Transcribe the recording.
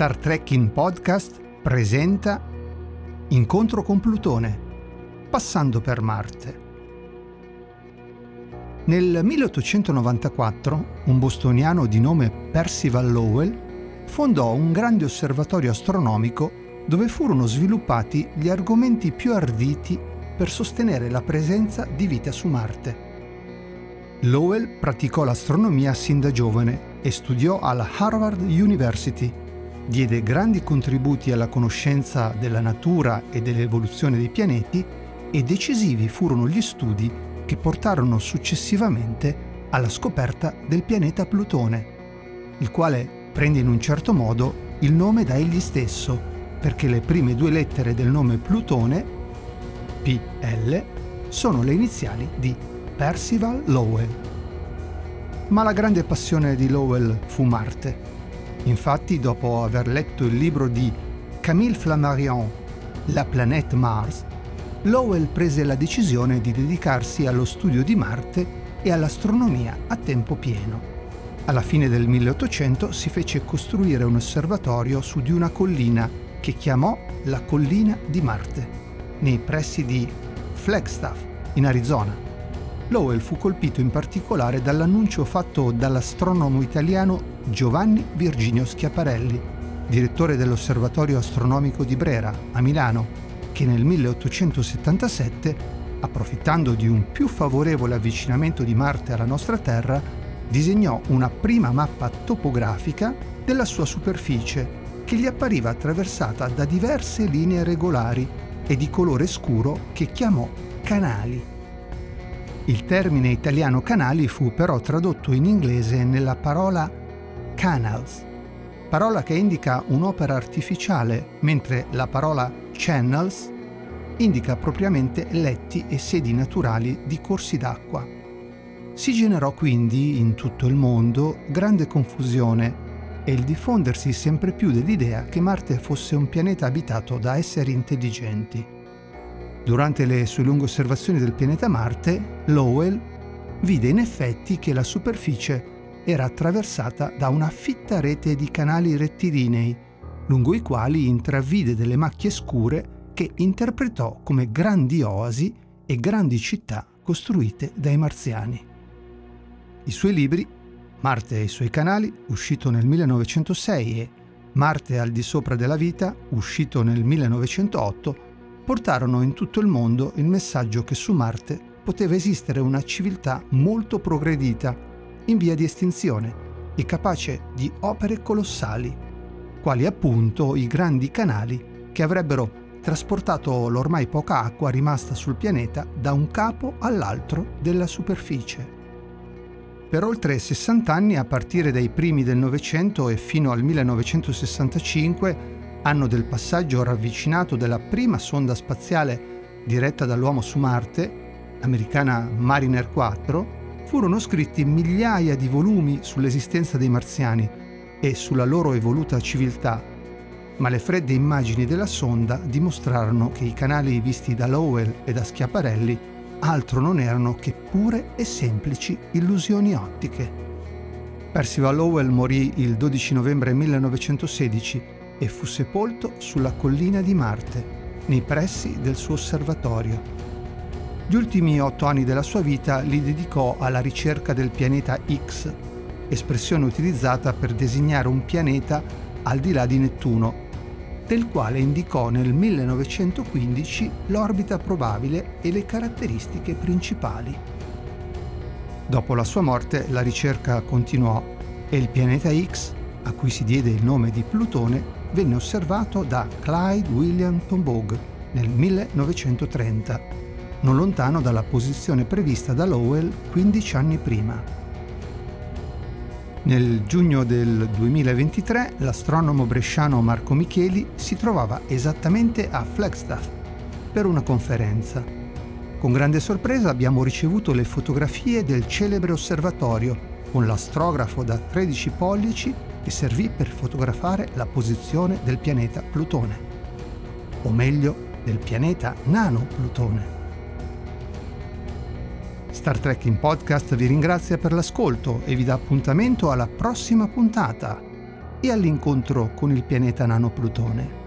Star Trek in Podcast presenta Incontro con Plutone, passando per Marte. Nel 1894 un bostoniano di nome Percival Lowell fondò un grande osservatorio astronomico dove furono sviluppati gli argomenti più arditi per sostenere la presenza di vita su Marte. Lowell praticò l'astronomia sin da giovane e studiò alla Harvard University diede grandi contributi alla conoscenza della natura e dell'evoluzione dei pianeti e decisivi furono gli studi che portarono successivamente alla scoperta del pianeta Plutone, il quale prende in un certo modo il nome da egli stesso, perché le prime due lettere del nome Plutone, PL, sono le iniziali di Percival Lowell. Ma la grande passione di Lowell fu Marte Infatti, dopo aver letto il libro di Camille Flammarion, La planète Mars, Lowell prese la decisione di dedicarsi allo studio di Marte e all'astronomia a tempo pieno. Alla fine del 1800 si fece costruire un osservatorio su di una collina che chiamò la collina di Marte, nei pressi di Flagstaff, in Arizona. Lowell fu colpito in particolare dall'annuncio fatto dall'astronomo italiano Giovanni Virginio Schiaparelli, direttore dell'Osservatorio Astronomico di Brera, a Milano, che nel 1877, approfittando di un più favorevole avvicinamento di Marte alla nostra Terra, disegnò una prima mappa topografica della sua superficie che gli appariva attraversata da diverse linee regolari e di colore scuro che chiamò canali. Il termine italiano canali fu però tradotto in inglese nella parola canals, parola che indica un'opera artificiale, mentre la parola channels indica propriamente letti e sedi naturali di corsi d'acqua. Si generò quindi in tutto il mondo grande confusione e il diffondersi sempre più dell'idea che Marte fosse un pianeta abitato da esseri intelligenti. Durante le sue lunghe osservazioni del pianeta Marte, Lowell vide in effetti che la superficie era attraversata da una fitta rete di canali rettilinei, lungo i quali intravide delle macchie scure che interpretò come grandi oasi e grandi città costruite dai marziani. I suoi libri, Marte e i suoi canali, uscito nel 1906, e Marte al di sopra della vita, uscito nel 1908, portarono in tutto il mondo il messaggio che su Marte poteva esistere una civiltà molto progredita in via di estinzione e capace di opere colossali, quali appunto i grandi canali che avrebbero trasportato l'ormai poca acqua rimasta sul pianeta da un capo all'altro della superficie. Per oltre 60 anni, a partire dai primi del Novecento e fino al 1965, anno del passaggio ravvicinato della prima sonda spaziale diretta dall'uomo su Marte, l'americana Mariner 4, furono scritti migliaia di volumi sull'esistenza dei marziani e sulla loro evoluta civiltà, ma le fredde immagini della sonda dimostrarono che i canali visti da Lowell e da Schiaparelli altro non erano che pure e semplici illusioni ottiche. Percival Lowell morì il 12 novembre 1916 e fu sepolto sulla collina di Marte, nei pressi del suo osservatorio. Gli ultimi otto anni della sua vita li dedicò alla ricerca del pianeta X, espressione utilizzata per designare un pianeta al di là di Nettuno, del quale indicò nel 1915 l'orbita probabile e le caratteristiche principali. Dopo la sua morte la ricerca continuò e il pianeta X, a cui si diede il nome di Plutone, venne osservato da Clyde William Tombaugh nel 1930 non lontano dalla posizione prevista da Lowell 15 anni prima. Nel giugno del 2023 l'astronomo bresciano Marco Micheli si trovava esattamente a Flagstaff per una conferenza. Con grande sorpresa abbiamo ricevuto le fotografie del celebre osservatorio con l'astrografo da 13 pollici che servì per fotografare la posizione del pianeta Plutone, o meglio del pianeta nano Plutone. Star Trek in Podcast vi ringrazia per l'ascolto e vi dà appuntamento alla prossima puntata. e all'incontro con il pianeta nano Plutone.